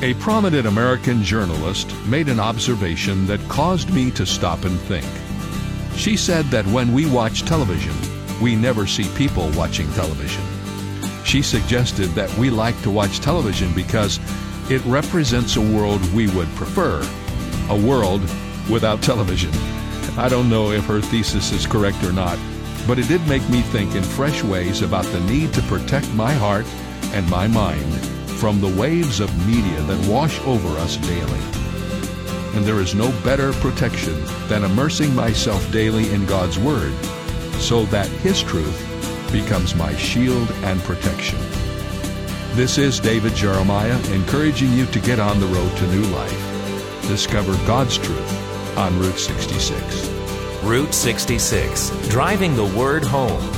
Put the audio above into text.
A prominent American journalist made an observation that caused me to stop and think. She said that when we watch television, we never see people watching television. She suggested that we like to watch television because it represents a world we would prefer a world without television. I don't know if her thesis is correct or not, but it did make me think in fresh ways about the need to protect my heart and my mind from the waves of media that wash over us daily. And there is no better protection than immersing myself daily in God's Word so that His truth becomes my shield and protection. This is David Jeremiah encouraging you to get on the road to new life. Discover God's truth on Route 66. Route 66, driving the word home.